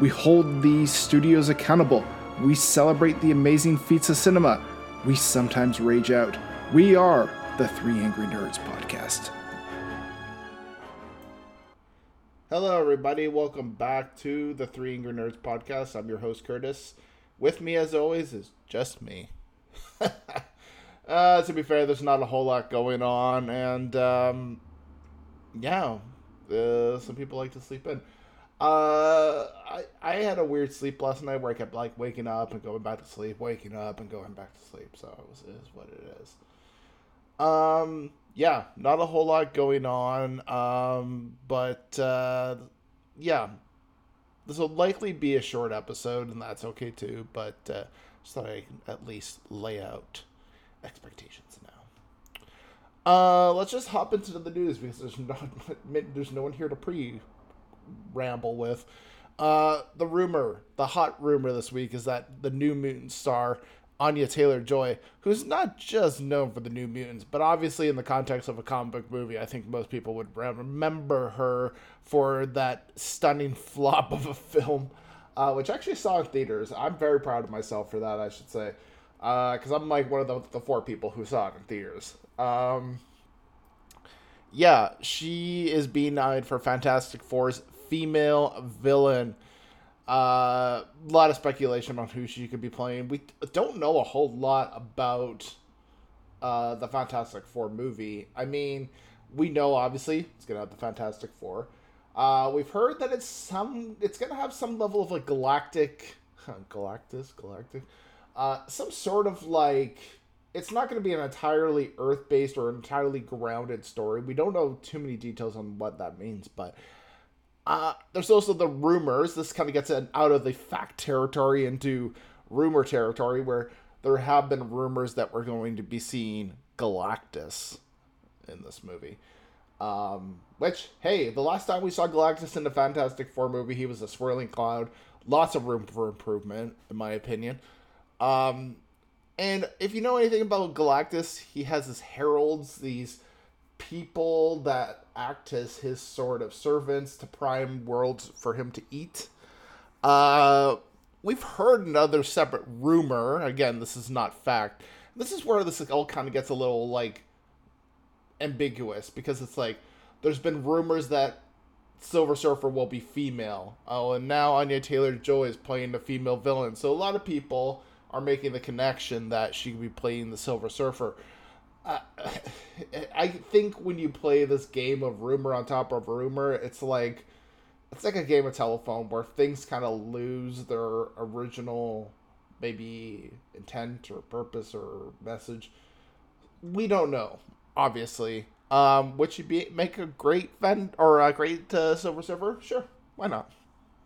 We hold these studios accountable. We celebrate the amazing feats of cinema. We sometimes rage out. We are the Three Angry Nerds podcast. Hello, everybody. Welcome back to the Three Angry Nerds podcast. I'm your host, Curtis. With me, as always, is just me. uh, to be fair, there's not a whole lot going on, and um, yeah, uh, some people like to sleep in. Uh, I I had a weird sleep last night where I kept like waking up and going back to sleep, waking up and going back to sleep. So it, was, it is what it is. Um, yeah, not a whole lot going on. Um, but uh, yeah, this will likely be a short episode, and that's okay too. But uh, just thought I at least lay out expectations now. Uh, let's just hop into the news because there's not there's no one here to pre ramble with. Uh, the rumor, the hot rumor this week is that the New Mutant star Anya Taylor Joy, who's not just known for the New Mutants, but obviously in the context of a comic book movie, I think most people would remember her for that stunning flop of a film, uh, which I actually saw in theaters. I'm very proud of myself for that, I should say, because uh, I'm like one of the, the, four people who saw it in theaters. Um, yeah, she is being nominated for Fantastic Four's female villain. Uh, a lot of speculation on who she could be playing. We don't know a whole lot about uh, the Fantastic Four movie. I mean, we know obviously it's gonna have the Fantastic Four. Uh, we've heard that it's some. It's gonna have some level of like galactic, galactus, galactic, uh, some sort of like. It's not going to be an entirely Earth based or entirely grounded story. We don't know too many details on what that means, but uh, there's also the rumors. This kind of gets it out of the fact territory into rumor territory, where there have been rumors that we're going to be seeing Galactus in this movie. Um, which, hey, the last time we saw Galactus in the Fantastic Four movie, he was a swirling cloud. Lots of room for improvement, in my opinion. Um, and if you know anything about Galactus, he has his heralds, these people that act as his sort of servants to prime worlds for him to eat. Uh, we've heard another separate rumor. Again, this is not fact. This is where this all kind of gets a little like ambiguous because it's like there's been rumors that Silver Surfer will be female. Oh, and now Anya Taylor Joy is playing the female villain. So a lot of people are making the connection that she could be playing the Silver Surfer. I think when you play this game of rumor on top of rumor, it's like it's like a game of telephone where things kind of lose their original maybe intent or purpose or message. We don't know, obviously. Um, would you be make a great Ven or a great uh, Silver Surfer? Sure, why not?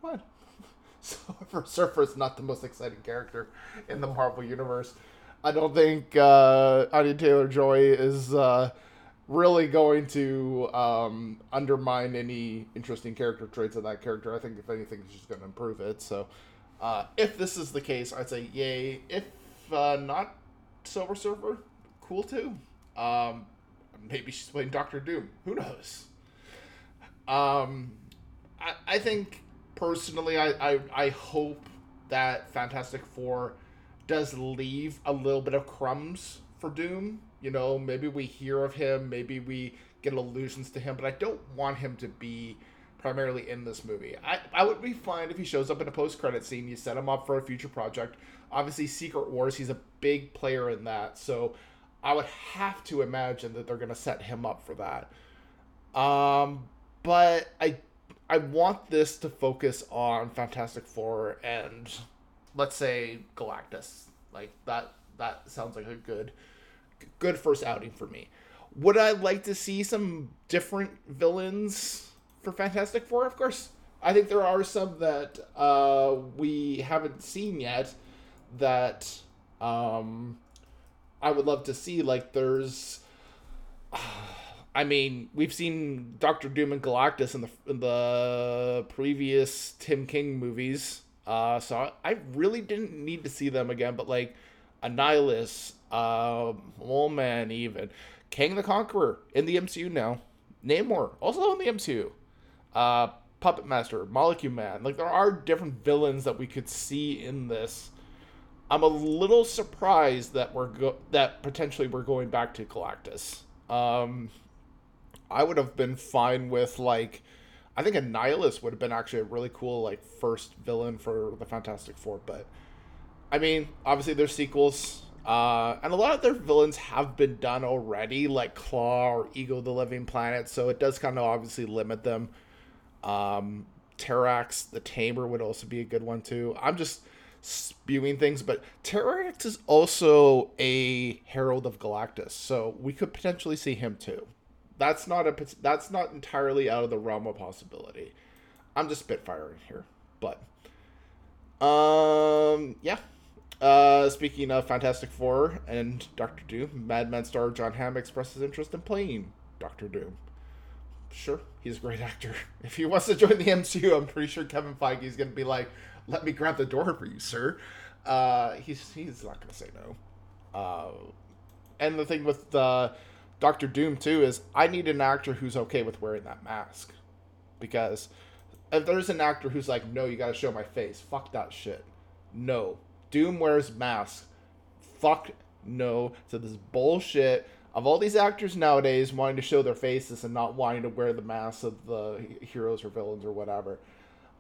Why? Silver Surfer is not the most exciting character in the Marvel universe. I don't think uh, Anya Taylor Joy is uh, really going to um, undermine any interesting character traits of that character. I think if anything, she's going to improve it. So, uh, if this is the case, I'd say yay. If uh, not Silver Surfer, cool too. Um, maybe she's playing Doctor Doom. Who knows? Um, I, I think personally, I, I, I hope that Fantastic Four does leave a little bit of crumbs for Doom. You know, maybe we hear of him, maybe we get allusions to him, but I don't want him to be primarily in this movie. I, I would be fine if he shows up in a post credit scene. You set him up for a future project. Obviously, Secret Wars, he's a big player in that. So I would have to imagine that they're going to set him up for that. Um, but I I want this to focus on Fantastic Four and let's say Galactus. Like that that sounds like a good good first outing for me. Would I like to see some different villains for Fantastic Four? Of course. I think there are some that uh, we haven't seen yet that um, I would love to see. Like, there's. I mean, we've seen Doctor Doom and Galactus in the in the previous Tim King movies, uh, so I, really didn't need to see them again. But like, Annihilus, uh, Mole Man, even Kang the Conqueror in the MCU now, Namor also in the MCU, uh, Puppet Master, Molecule Man. Like, there are different villains that we could see in this. I'm a little surprised that we're go- that potentially we're going back to Galactus. Um, I would have been fine with like I think Annihilus would have been actually a really cool like first villain for the Fantastic Four, but I mean, obviously there's sequels. Uh, and a lot of their villains have been done already, like Klaw or Ego the Living Planet, so it does kind of obviously limit them. Um, Terrax the Tamer would also be a good one too. I'm just spewing things, but Terrax is also a Herald of Galactus, so we could potentially see him too that's not a that's not entirely out of the realm of possibility. I'm just spitfiring here, but um, yeah. Uh, speaking of Fantastic Four and Doctor Doom, Mad Men star Jon Hamm expresses interest in playing Doctor Doom. Sure, he's a great actor. If he wants to join the MCU, I'm pretty sure Kevin Feige is going to be like, "Let me grab the door for you, sir." Uh, he's he's not going to say no. Uh, and the thing with the Doctor Doom too is I need an actor who's okay with wearing that mask, because if there's an actor who's like, no, you gotta show my face, fuck that shit. No, Doom wears masks. Fuck no to this bullshit of all these actors nowadays wanting to show their faces and not wanting to wear the masks of the heroes or villains or whatever.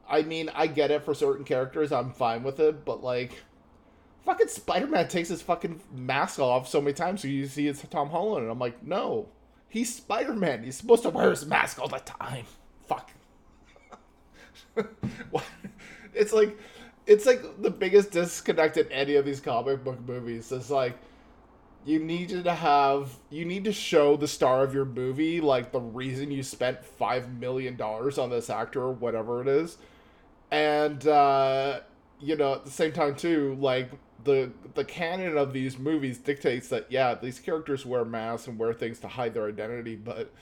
I mean, I get it for certain characters, I'm fine with it, but like fucking Spider-Man takes his fucking mask off so many times, so you see it's Tom Holland, and I'm like, no, he's Spider-Man. He's supposed to wear his mask all the time. Fuck. it's like, it's like the biggest disconnect in any of these comic book movies. It's like, you need to have, you need to show the star of your movie like the reason you spent five million dollars on this actor or whatever it is, and. uh you know, at the same time too, like the the canon of these movies dictates that yeah, these characters wear masks and wear things to hide their identity, but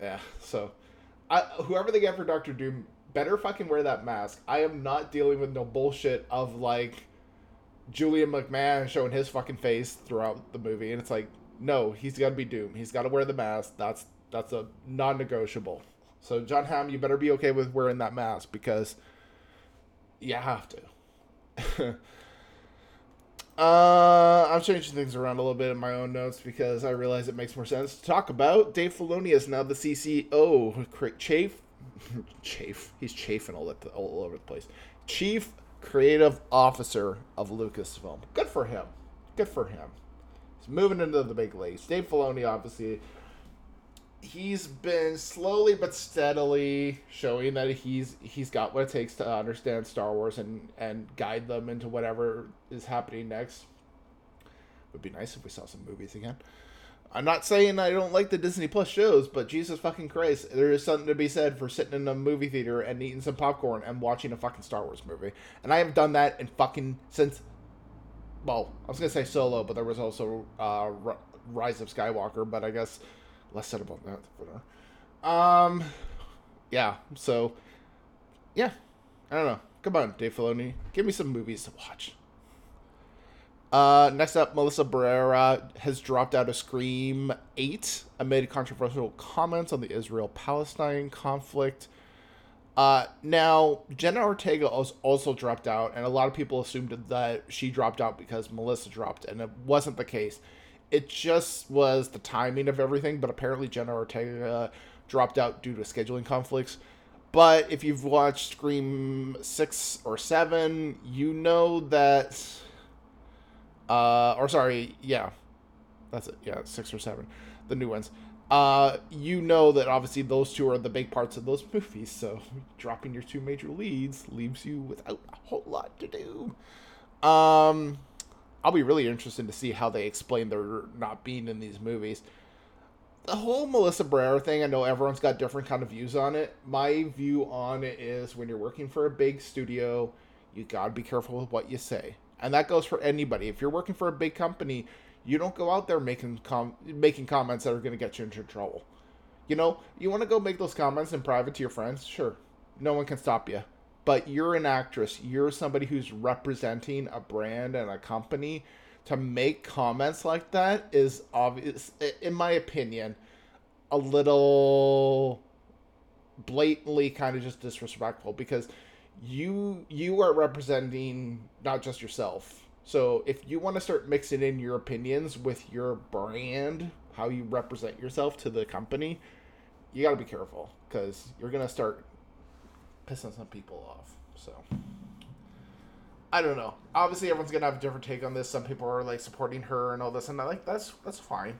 yeah, so I, whoever they get for Doctor Doom better fucking wear that mask. I am not dealing with no bullshit of like Julian McMahon showing his fucking face throughout the movie, and it's like, no, he's got to be Doom. He's got to wear the mask. That's that's a non-negotiable. So Jon Hamm, you better be okay with wearing that mask because you have to. Uh, I'm changing things around a little bit in my own notes because I realize it makes more sense to talk about. Dave Filoni is now the CCO. Chafe, chafe. He's chafing all, the, all over the place. Chief Creative Officer of Lucasfilm. Good for him. Good for him. He's moving into the big leagues. Dave Filoni, obviously, he's been slowly but steadily showing that he's he's got what it takes to understand Star Wars and and guide them into whatever is happening next. Would be nice if we saw some movies again. I'm not saying I don't like the Disney Plus shows, but Jesus fucking Christ, there is something to be said for sitting in a movie theater and eating some popcorn and watching a fucking Star Wars movie. And I have done that in fucking since. Well, I was gonna say Solo, but there was also uh, Rise of Skywalker. But I guess less said about that the Um, yeah. So, yeah. I don't know. Come on, Dave Filoni, give me some movies to watch. Uh, next up, Melissa Barrera has dropped out of Scream 8 amid controversial comments on the Israel Palestine conflict. Uh, now, Jenna Ortega also dropped out, and a lot of people assumed that she dropped out because Melissa dropped, and it wasn't the case it just was the timing of everything, but apparently Jenna Ortega dropped out due to scheduling conflicts. But if you've watched Scream six or seven, you know that. Uh, or sorry, yeah, that's it. Yeah, six or seven, the new ones. Uh, you know that obviously those two are the big parts of those movies. So dropping your two major leads leaves you without a whole lot to do. Um, I'll be really interested to see how they explain their not being in these movies. The whole Melissa Barrera thing, I know everyone's got different kind of views on it. My view on it is when you're working for a big studio, you gotta be careful with what you say. And that goes for anybody. If you're working for a big company, you don't go out there making com- making comments that are going to get you into trouble. You know, you want to go make those comments in private to your friends, sure. No one can stop you. But you're an actress. You're somebody who's representing a brand and a company. To make comments like that is obvious, in my opinion, a little blatantly kind of just disrespectful because you you are representing not just yourself so if you want to start mixing in your opinions with your brand, how you represent yourself to the company, you got to be careful because you're gonna start pissing some people off. So I don't know. Obviously, everyone's gonna have a different take on this. Some people are like supporting her and all this, and I like that's that's fine.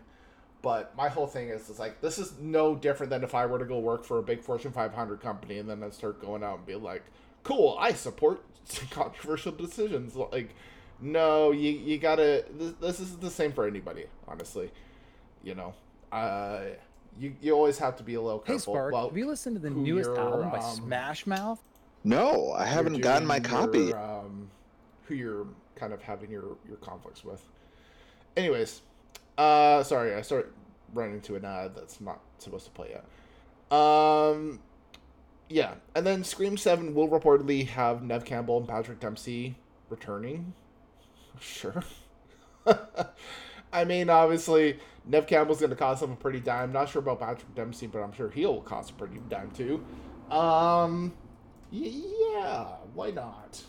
But my whole thing is, it's like this is no different than if I were to go work for a big Fortune 500 company and then I start going out and be like, "Cool, I support controversial decisions." Like no, you you gotta. This, this is the same for anybody, honestly. You know, uh, you you always have to be a little careful. Hey Spark, have you listened to the newest album by um, Smash Mouth? No, I haven't gotten my copy. Your, um, who you're kind of having your your conflicts with. Anyways, uh, sorry, I started running into an ad that's not supposed to play yet. Um, yeah, and then Scream Seven will reportedly have Neve Campbell and Patrick Dempsey returning Sure. I mean, obviously, Neve Campbell's going to cost him a pretty dime. Not sure about Patrick Dempsey, but I'm sure he'll cost a pretty dime too. Um, yeah, why not?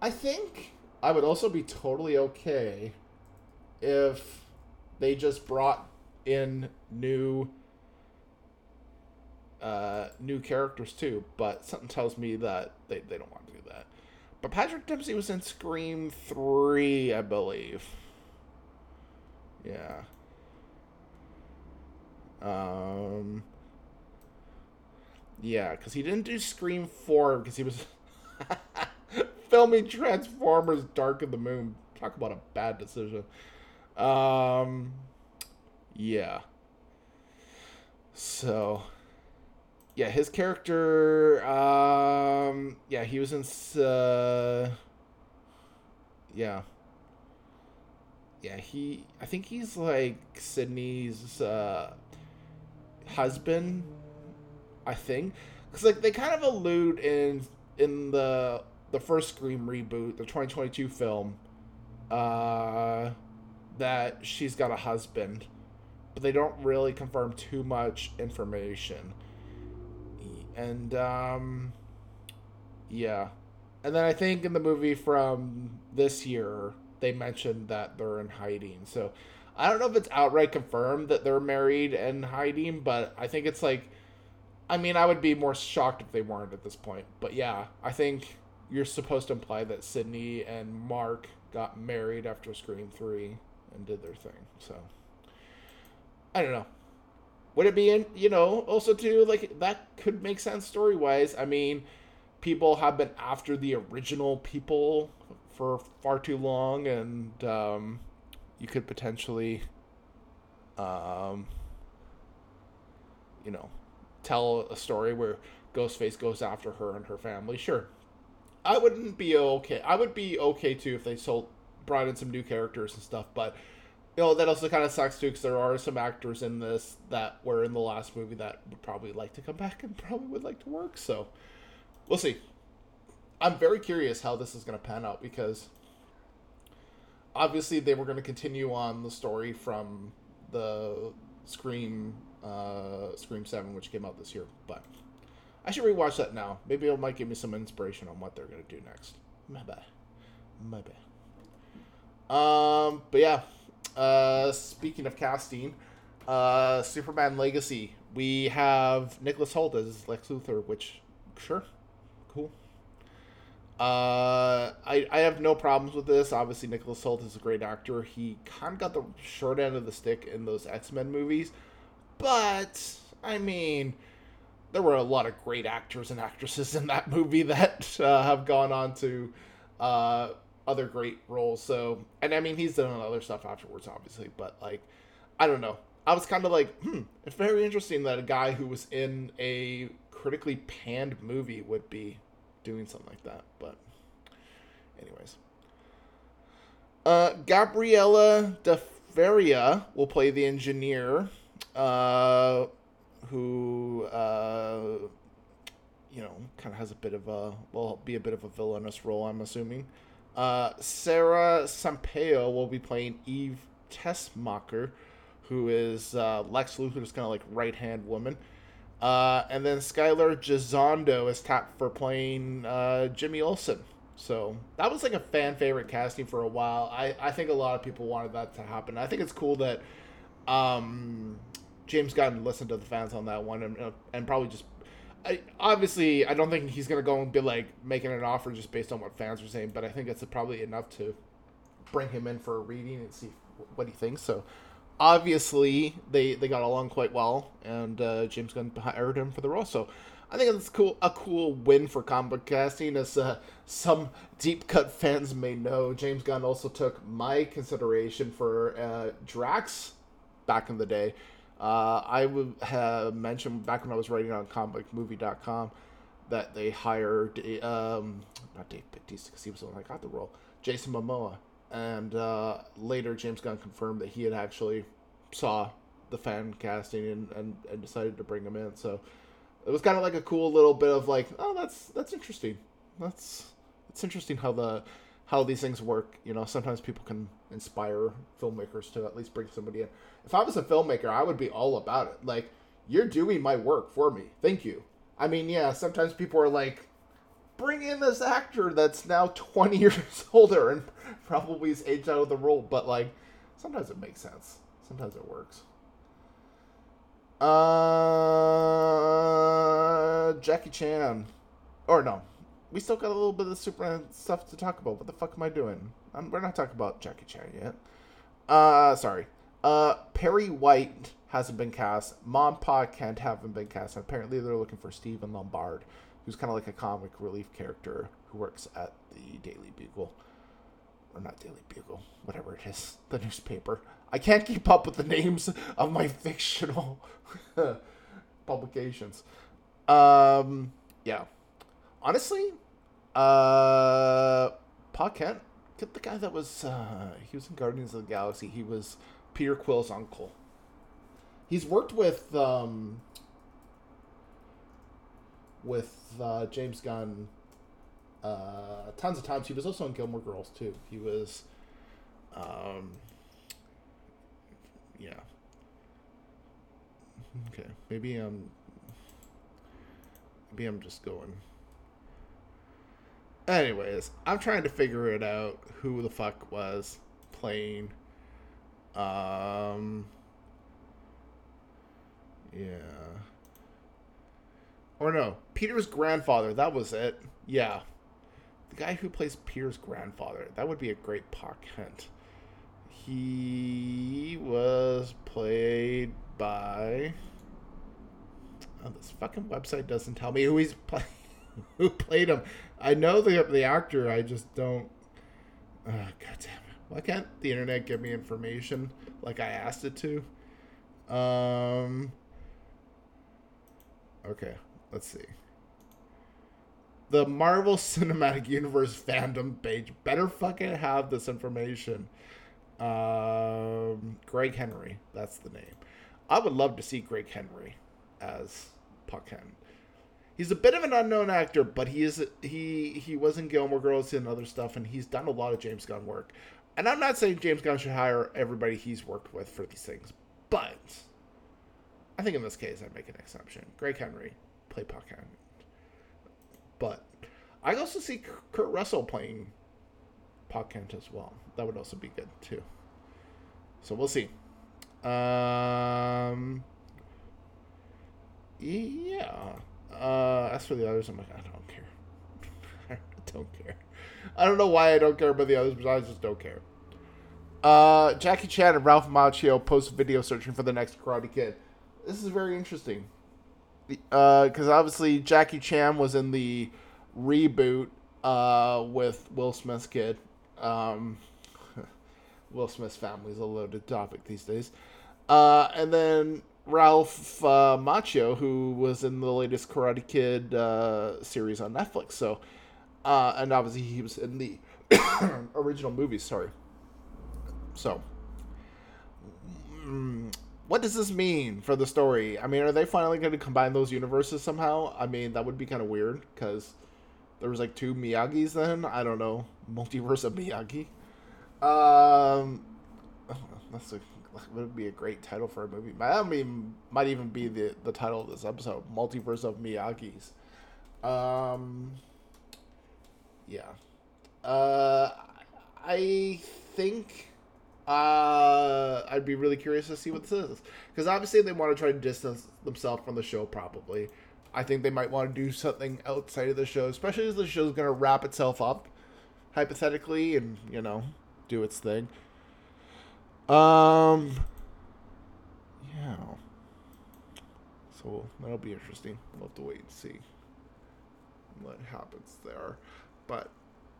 I think I would also be totally okay if they just brought in new uh, new characters too, but something tells me that they, they don't want to do that. But Patrick Dempsey was in Scream 3, I believe. Yeah. Um. Yeah, because he didn't do Scream 4 because he was filming Transformers Dark of the Moon. Talk about a bad decision. Um. Yeah. So yeah, his character. Um, yeah, he was in. Uh, yeah. Yeah, he. I think he's like Sydney's uh, husband. I think, because like they kind of allude in in the the first Scream reboot, the 2022 film, uh, that she's got a husband, but they don't really confirm too much information and um, yeah, and then I think in the movie from this year they mentioned that they're in hiding. So I don't know if it's outright confirmed that they're married and hiding, but I think it's like, I mean, I would be more shocked if they weren't at this point. But yeah, I think you're supposed to imply that Sydney and Mark got married after Scream Three and did their thing. So I don't know would it be in you know also too like that could make sense story wise i mean people have been after the original people for far too long and um, you could potentially um, you know tell a story where ghostface goes after her and her family. Sure. I wouldn't be okay i would be okay too if they sold brought in some new characters and stuff but you know that also kind of sucks too because there are some actors in this that were in the last movie that would probably like to come back and probably would like to work so we'll see i'm very curious how this is going to pan out because obviously they were going to continue on the story from the scream uh scream 7 which came out this year but i should rewatch that now. Maybe it might give me some inspiration on what they're going to do next. My bad. My bad. Um but yeah uh, speaking of casting, uh, Superman Legacy. We have Nicholas Hoult as Lex Luthor, which sure. Uh, I I have no problems with this. Obviously, Nicholas Hoult is a great actor. He kind of got the short end of the stick in those X Men movies, but I mean, there were a lot of great actors and actresses in that movie that uh, have gone on to uh, other great roles. So, and I mean, he's done other stuff afterwards, obviously, but like, I don't know. I was kind of like, hmm, it's very interesting that a guy who was in a critically panned movie would be doing something like that. But, anyways. Uh, Gabriella De Faria will play the engineer, uh, who, uh, you know, kind of has a bit of a, will be a bit of a villainous role, I'm assuming. Uh, Sara Sampaio will be playing Eve Teschmacher, who is uh, Lex Luthor's kind of like right hand woman. Uh, and then Skylar Gisondo is tapped for playing uh, Jimmy Olsen. So that was like a fan favorite casting for a while. I, I think a lot of people wanted that to happen. I think it's cool that um, James Gunn listened to the fans on that one and, and probably just. I, obviously, I don't think he's going to go and be like making an offer just based on what fans are saying, but I think it's probably enough to bring him in for a reading and see what he thinks. So obviously they they got along quite well, and uh, James Gunn hired him for the role. So I think it's cool a cool win for comic casting, as uh, some deep cut fans may know. James Gunn also took my consideration for uh, Drax back in the day. Uh, I would have mentioned back when I was writing on comicmovie.com that they hired um, not Dave Bautista because he was the one that got the role, Jason Momoa and uh, later James Gunn confirmed that he had actually saw the fan casting and, and, and decided to bring him in. So it was kind of like a cool little bit of like, oh, that's that's interesting. That's it's interesting how the how these things work. You know, sometimes people can inspire filmmakers to at least bring somebody in. If I was a filmmaker, I would be all about it. Like, you're doing my work for me. Thank you. I mean, yeah, sometimes people are like, bring in this actor that's now 20 years older and probably is aged out of the role, but like sometimes it makes sense. Sometimes it works. Uh, Jackie Chan, or no, we still got a little bit of Superman stuff to talk about. What the fuck am I doing? I'm, we're not talking about Jackie Chan yet. Uh, sorry. Uh, Perry White hasn't been cast. Mom, Pa Kent haven't been cast. Apparently, they're looking for Stephen Lombard who's kind of like a comic relief character who works at the Daily Bugle. Or not Daily Bugle, whatever it is, the newspaper. I can't keep up with the names of my fictional publications. Um, yeah. Honestly, uh, Pa Kent, get the guy that was, uh, he was in Guardians of the Galaxy. He was Peter Quill's uncle. He's worked with, um, with uh, James Gunn uh, tons of times. He was also in Gilmore Girls too. He was, um, yeah. Okay, maybe I'm. Maybe I'm just going. Anyways, I'm trying to figure it out. Who the fuck was playing? Um. Yeah. Or no, Peter's grandfather. That was it. Yeah. The guy who plays Peter's grandfather. That would be a great Pa Kent. He was played by. Oh, this fucking website doesn't tell me who he's play- who played him. I know the the actor. I just don't. Oh, God damn it! Why can't the internet give me information like I asked it to? Um. Okay, let's see. The Marvel Cinematic Universe fandom page better fucking have this information. Um, Greg Henry, that's the name. I would love to see Greg Henry as Kent. He's a bit of an unknown actor, but he is he he was in Gilmore Girls and other stuff, and he's done a lot of James Gunn work. And I'm not saying James Gunn should hire everybody he's worked with for these things, but I think in this case I'd make an exception. Greg Henry, play Kent. But I also see Kurt Russell playing Kent as well. That would also be good too. So we'll see. Um, Yeah. Uh, as for the others, I'm like, I don't care. I don't care. I don't know why I don't care about the others, but I just don't care. Uh, Jackie Chan and Ralph Macchio post video searching for the next Karate Kid. This is very interesting. Because uh, obviously Jackie Chan was in the reboot uh, with Will Smith's kid. Um, Will Smith's family is a loaded topic these days. Uh, and then Ralph uh, Macchio, who was in the latest Karate Kid uh, series on Netflix. So, uh, and obviously he was in the original movie. Sorry. So, mm, what does this mean for the story? I mean, are they finally going to combine those universes somehow? I mean, that would be kind of weird because there was like two Miyagi's then. I don't know, multiverse of Miyagi. Um, that's a would be a great title for a movie. I mean, might even be the the title of this episode, Multiverse of Miyagi's. Um, yeah. Uh, I think uh, I'd be really curious to see what this is because obviously they want to try to distance themselves from the show. Probably, I think they might want to do something outside of the show, especially as the show's going to wrap itself up, hypothetically, and you know, do its thing. Um, yeah. So that'll be interesting. We'll have to wait and see what happens there. But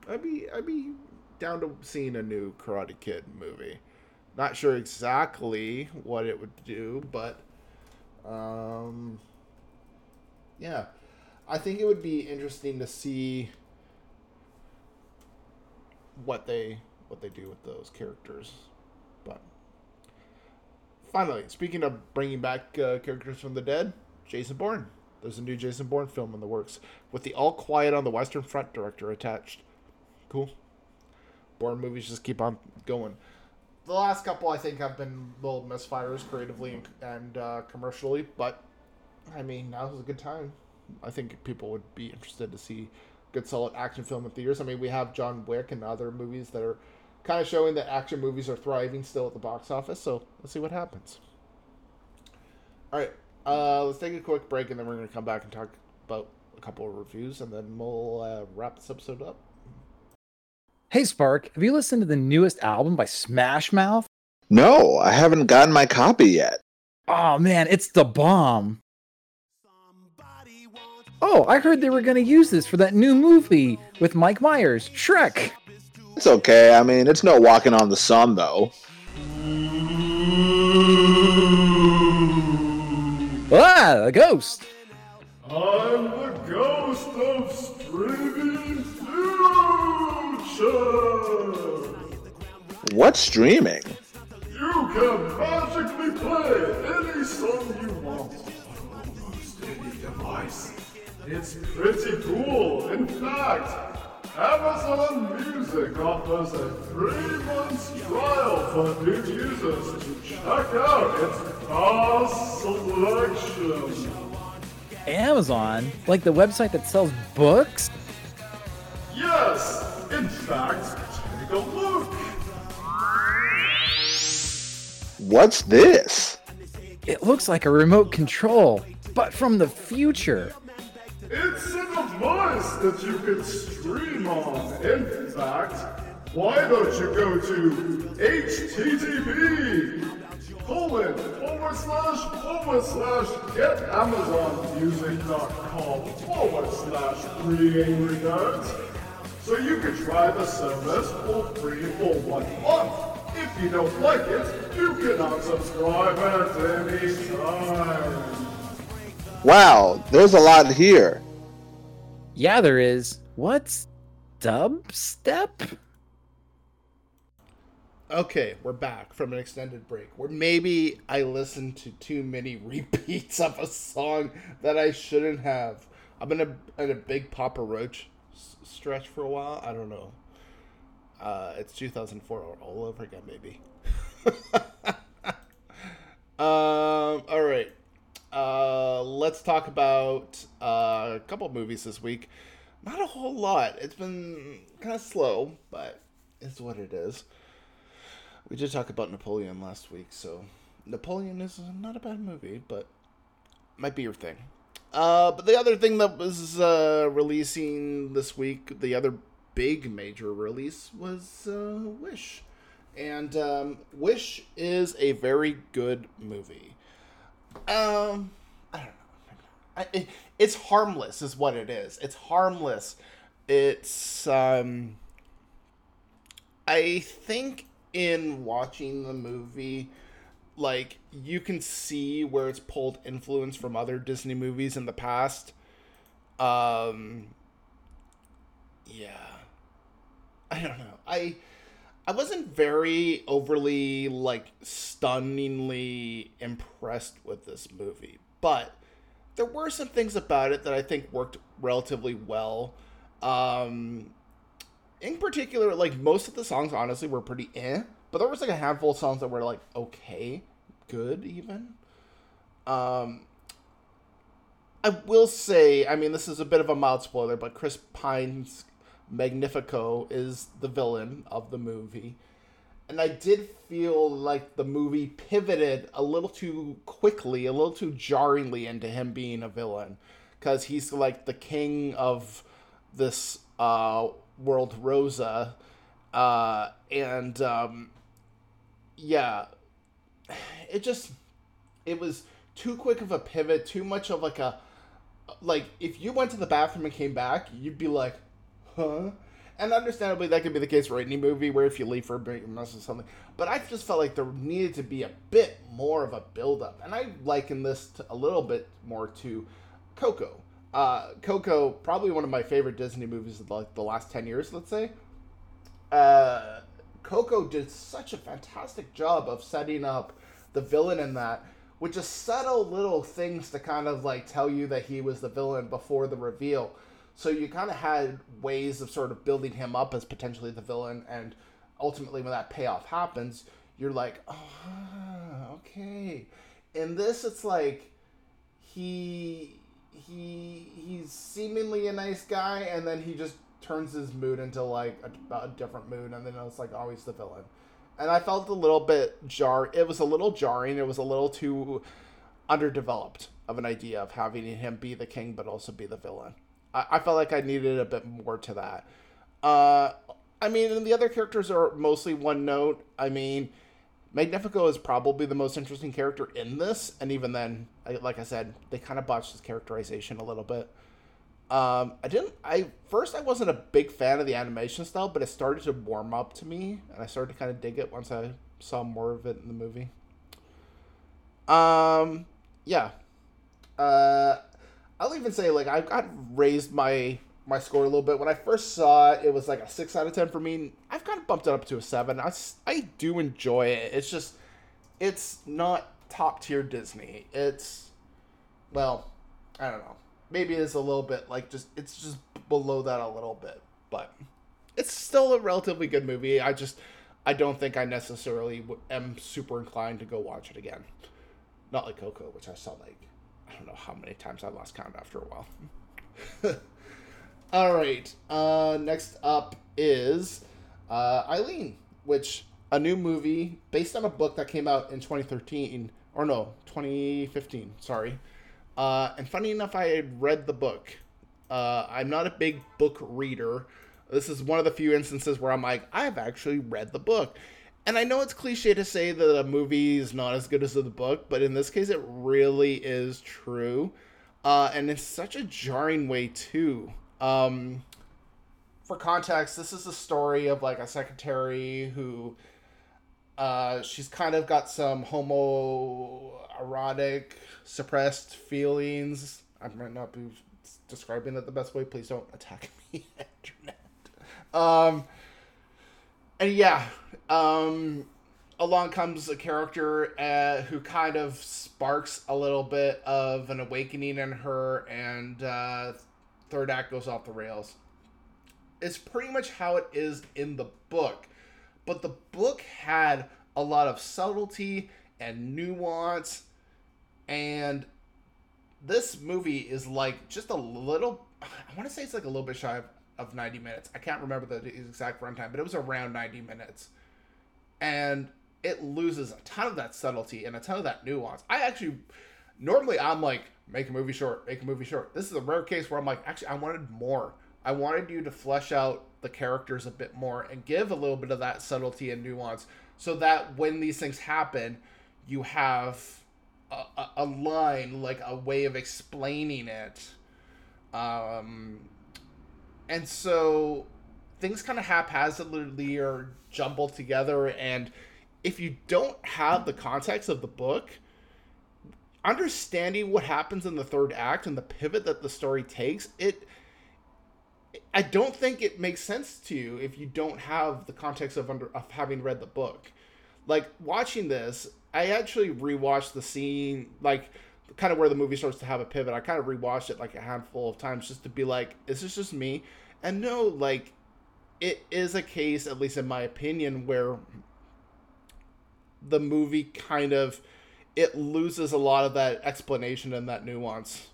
I'd be I'd be down to seeing a new Karate Kid movie. Not sure exactly what it would do, but um, yeah, I think it would be interesting to see what they what they do with those characters. But finally, speaking of bringing back uh, characters from the dead, Jason Bourne. There's a new Jason Bourne film in the works with the All Quiet on the Western Front director attached. Cool. Bourne movies just keep on going. The last couple, I think, have been little misfires creatively and, uh, commercially, but I mean, now is a good time. I think people would be interested to see good, solid action film in theaters. I mean, we have John Wick and other movies that are kind of showing that action movies are thriving still at the box office. So let's see what happens. All right, uh, let's take a quick break, and then we're going to come back and talk about a couple of reviews, and then we'll uh, wrap this episode up. Hey, Spark, have you listened to the newest album by Smash Mouth? No, I haven't gotten my copy yet. Oh, man, it's the bomb. Oh, I heard they were going to use this for that new movie with Mike Myers, Shrek. It's okay. I mean, it's no walking on the sun, though. Ah, a ghost. I'm the ghost of streaming future. What's streaming? You can magically play any song you want on almost any device. It's pretty cool. In fact, Amazon Music offers a three-month trial for new users to check out its vast selection. Amazon? Like the website that sells books? Yes, in fact, take a look. What's this? It looks like a remote control, but from the future. It's a device that you can stream on. In fact, why don't you go to http colon forward slash forward slash getamazonmusic.com forward slash three angry nerds so you can try the service for free for one month. If you don't like it, you can unsubscribe at any time. Wow, there's a lot here. Yeah, there is. What's dubstep? Okay, we're back from an extended break where maybe I listened to too many repeats of a song that I shouldn't have. I'm in a in a big Papa Roach s- stretch for a while. I don't know. Uh, it's 2004 all over again, maybe. um, all right. Uh, let's talk about uh, a couple movies this week. Not a whole lot. It's been kind of slow, but it's what it is. We did talk about Napoleon last week, so Napoleon is not a bad movie, but might be your thing. Uh, but the other thing that was uh, releasing this week, the other big major release was uh, Wish, and um, Wish is a very good movie. Um, I don't know. I, it, it's harmless, is what it is. It's harmless. It's um. I think in watching the movie, like you can see where it's pulled influence from other Disney movies in the past. Um. Yeah. I don't know. I I wasn't very overly like stunningly impressed with this movie, but there were some things about it that I think worked relatively well. Um in particular, like most of the songs honestly were pretty eh, but there was like a handful of songs that were like okay, good even. Um I will say, I mean, this is a bit of a mild spoiler, but Chris Pine's Magnifico is the villain of the movie. And I did feel like the movie pivoted a little too quickly, a little too jarringly into him being a villain. Because he's like the king of this uh, world, Rosa. Uh, and um, yeah, it just, it was too quick of a pivot, too much of like a, like if you went to the bathroom and came back, you'd be like, huh? And understandably, that could be the case for any movie where if you leave for a break, mess with something. But I just felt like there needed to be a bit more of a build-up, and I liken this to, a little bit more to Coco. Uh, Coco, probably one of my favorite Disney movies of like the last ten years, let's say. Uh, Coco did such a fantastic job of setting up the villain in that with just subtle little things to kind of like tell you that he was the villain before the reveal. So you kind of had ways of sort of building him up as potentially the villain, and ultimately when that payoff happens, you're like, oh, okay. In this, it's like he he he's seemingly a nice guy, and then he just turns his mood into like a, a different mood, and then it's like always the villain. And I felt a little bit jar. It was a little jarring. It was a little too underdeveloped of an idea of having him be the king, but also be the villain. I, I felt like I needed a bit more to that. Uh, I mean, the other characters are mostly one note. I mean, Magnifico is probably the most interesting character in this, and even then, like I said, they kind of botched his characterization a little bit. Um, I didn't. I first I wasn't a big fan of the animation style, but it started to warm up to me, and I started to kind of dig it once I saw more of it in the movie. Um, yeah. Uh, I'll even say like I got raised my my score a little bit when I first saw it. It was like a six out of ten for me. I've kind of bumped it up to a seven. I I do enjoy it. It's just it's not top tier Disney. It's well, I don't know. Maybe it's a little bit like just it's just below that a little bit, but it's still a relatively good movie. I just I don't think I necessarily am super inclined to go watch it again. Not like Coco, which I saw like I don't know how many times I lost count after a while. All right. Uh, next up is uh, Eileen, which a new movie based on a book that came out in 2013 or no 2015. Sorry. Uh, and funny enough, I had read the book. Uh, I'm not a big book reader. This is one of the few instances where I'm like, I've actually read the book. And I know it's cliche to say that a movie is not as good as the book, but in this case, it really is true. Uh, and in such a jarring way, too. Um, for context, this is the story of like a secretary who uh, she's kind of got some homoerotic suppressed feelings. I might not be describing it the best way. Please don't attack me, internet. Um, and yeah, um, along comes a character uh, who kind of sparks a little bit of an awakening in her, and uh, third act goes off the rails. It's pretty much how it is in the book, but the book had a lot of subtlety and nuance, and this movie is like just a little. I want to say it's like a little bit shy of, of 90 minutes. I can't remember the exact runtime, but it was around 90 minutes. And it loses a ton of that subtlety and a ton of that nuance. I actually, normally I'm like, make a movie short, make a movie short. This is a rare case where I'm like, actually, I wanted more. I wanted you to flesh out the characters a bit more and give a little bit of that subtlety and nuance so that when these things happen, you have a, a, a line, like a way of explaining it. Um, and so things kind of haphazardly are jumbled together and if you don't have the context of the book understanding what happens in the third act and the pivot that the story takes it i don't think it makes sense to you if you don't have the context of under of having read the book. Like watching this i actually rewatched the scene like kind of where the movie starts to have a pivot. I kind of rewatched it like a handful of times just to be like is this just me? And no like it is a case at least in my opinion where the movie kind of it loses a lot of that explanation and that nuance.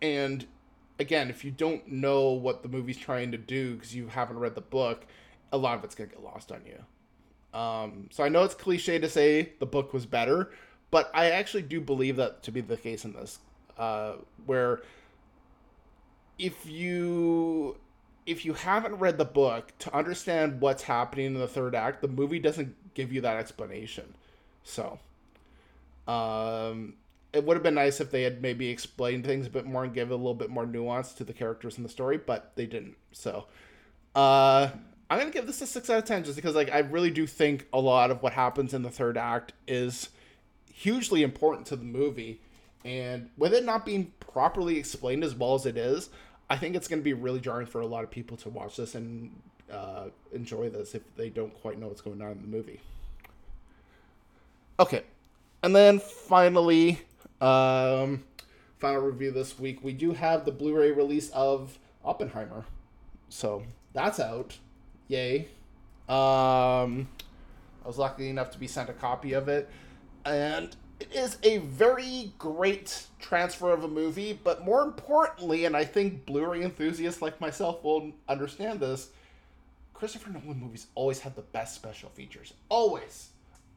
And again if you don't know what the movie's trying to do because you haven't read the book a lot of it's going to get lost on you. Um, so i know it's cliche to say the book was better but i actually do believe that to be the case in this uh, where if you if you haven't read the book to understand what's happening in the third act the movie doesn't give you that explanation. So um it would have been nice if they had maybe explained things a bit more and give a little bit more nuance to the characters in the story but they didn't. So uh i'm gonna give this a six out of ten just because like i really do think a lot of what happens in the third act is hugely important to the movie. And with it not being properly explained as well as it is I think it's going to be really jarring for a lot of people to watch this and uh, enjoy this if they don't quite know what's going on in the movie. Okay, and then finally, um, final review this week. We do have the Blu-ray release of Oppenheimer, so that's out. Yay! Um, I was lucky enough to be sent a copy of it, and it is a very great transfer of a movie, but more importantly, and I think Blu-ray enthusiasts like myself will understand this, Christopher Nolan movies always have the best special features. Always.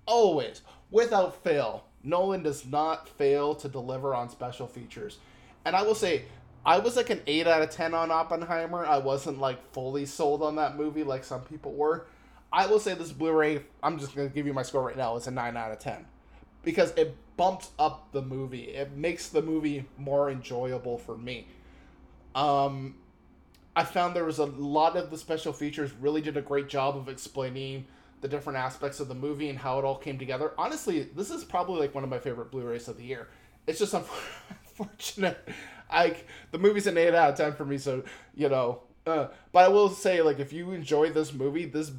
Always. Without fail. Nolan does not fail to deliver on special features. And I will say, I was like an 8 out of 10 on Oppenheimer. I wasn't like fully sold on that movie like some people were. I will say this Blu-ray, I'm just going to give you my score right now, it's a 9 out of 10 because it bumps up the movie. It makes the movie more enjoyable for me. Um, I found there was a lot of the special features really did a great job of explaining the different aspects of the movie and how it all came together. Honestly, this is probably like one of my favorite Blu-rays of the year. It's just unfortunate. Like the movie's an eight out of ten for me, so you know. Uh, but I will say, like, if you enjoy this movie, this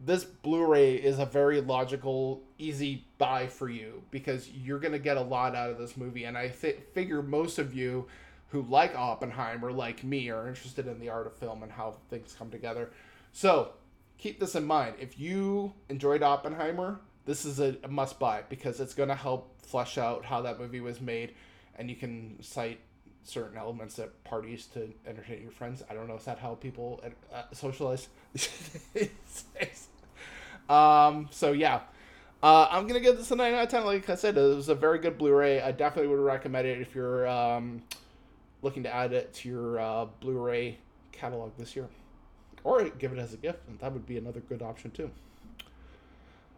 this Blu-ray is a very logical, easy buy for you because you're gonna get a lot out of this movie, and I th- figure most of you who like Oppenheimer, like me, are interested in the art of film and how things come together. So keep this in mind. If you enjoyed Oppenheimer, this is a, a must buy because it's gonna help flesh out how that movie was made, and you can cite certain elements at parties to entertain your friends. I don't know, is that how people uh, socialize? um, so yeah. Uh, I'm gonna give this a 9 out of 10. Like I said, it was a very good Blu-ray. I definitely would recommend it if you're um, looking to add it to your uh, Blu-ray catalog this year, or give it as a gift. And that would be another good option too.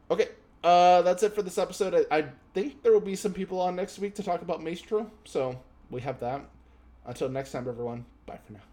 Okay, uh, that's it for this episode. I, I think there will be some people on next week to talk about Maestro, so we have that. Until next time, everyone. Bye for now.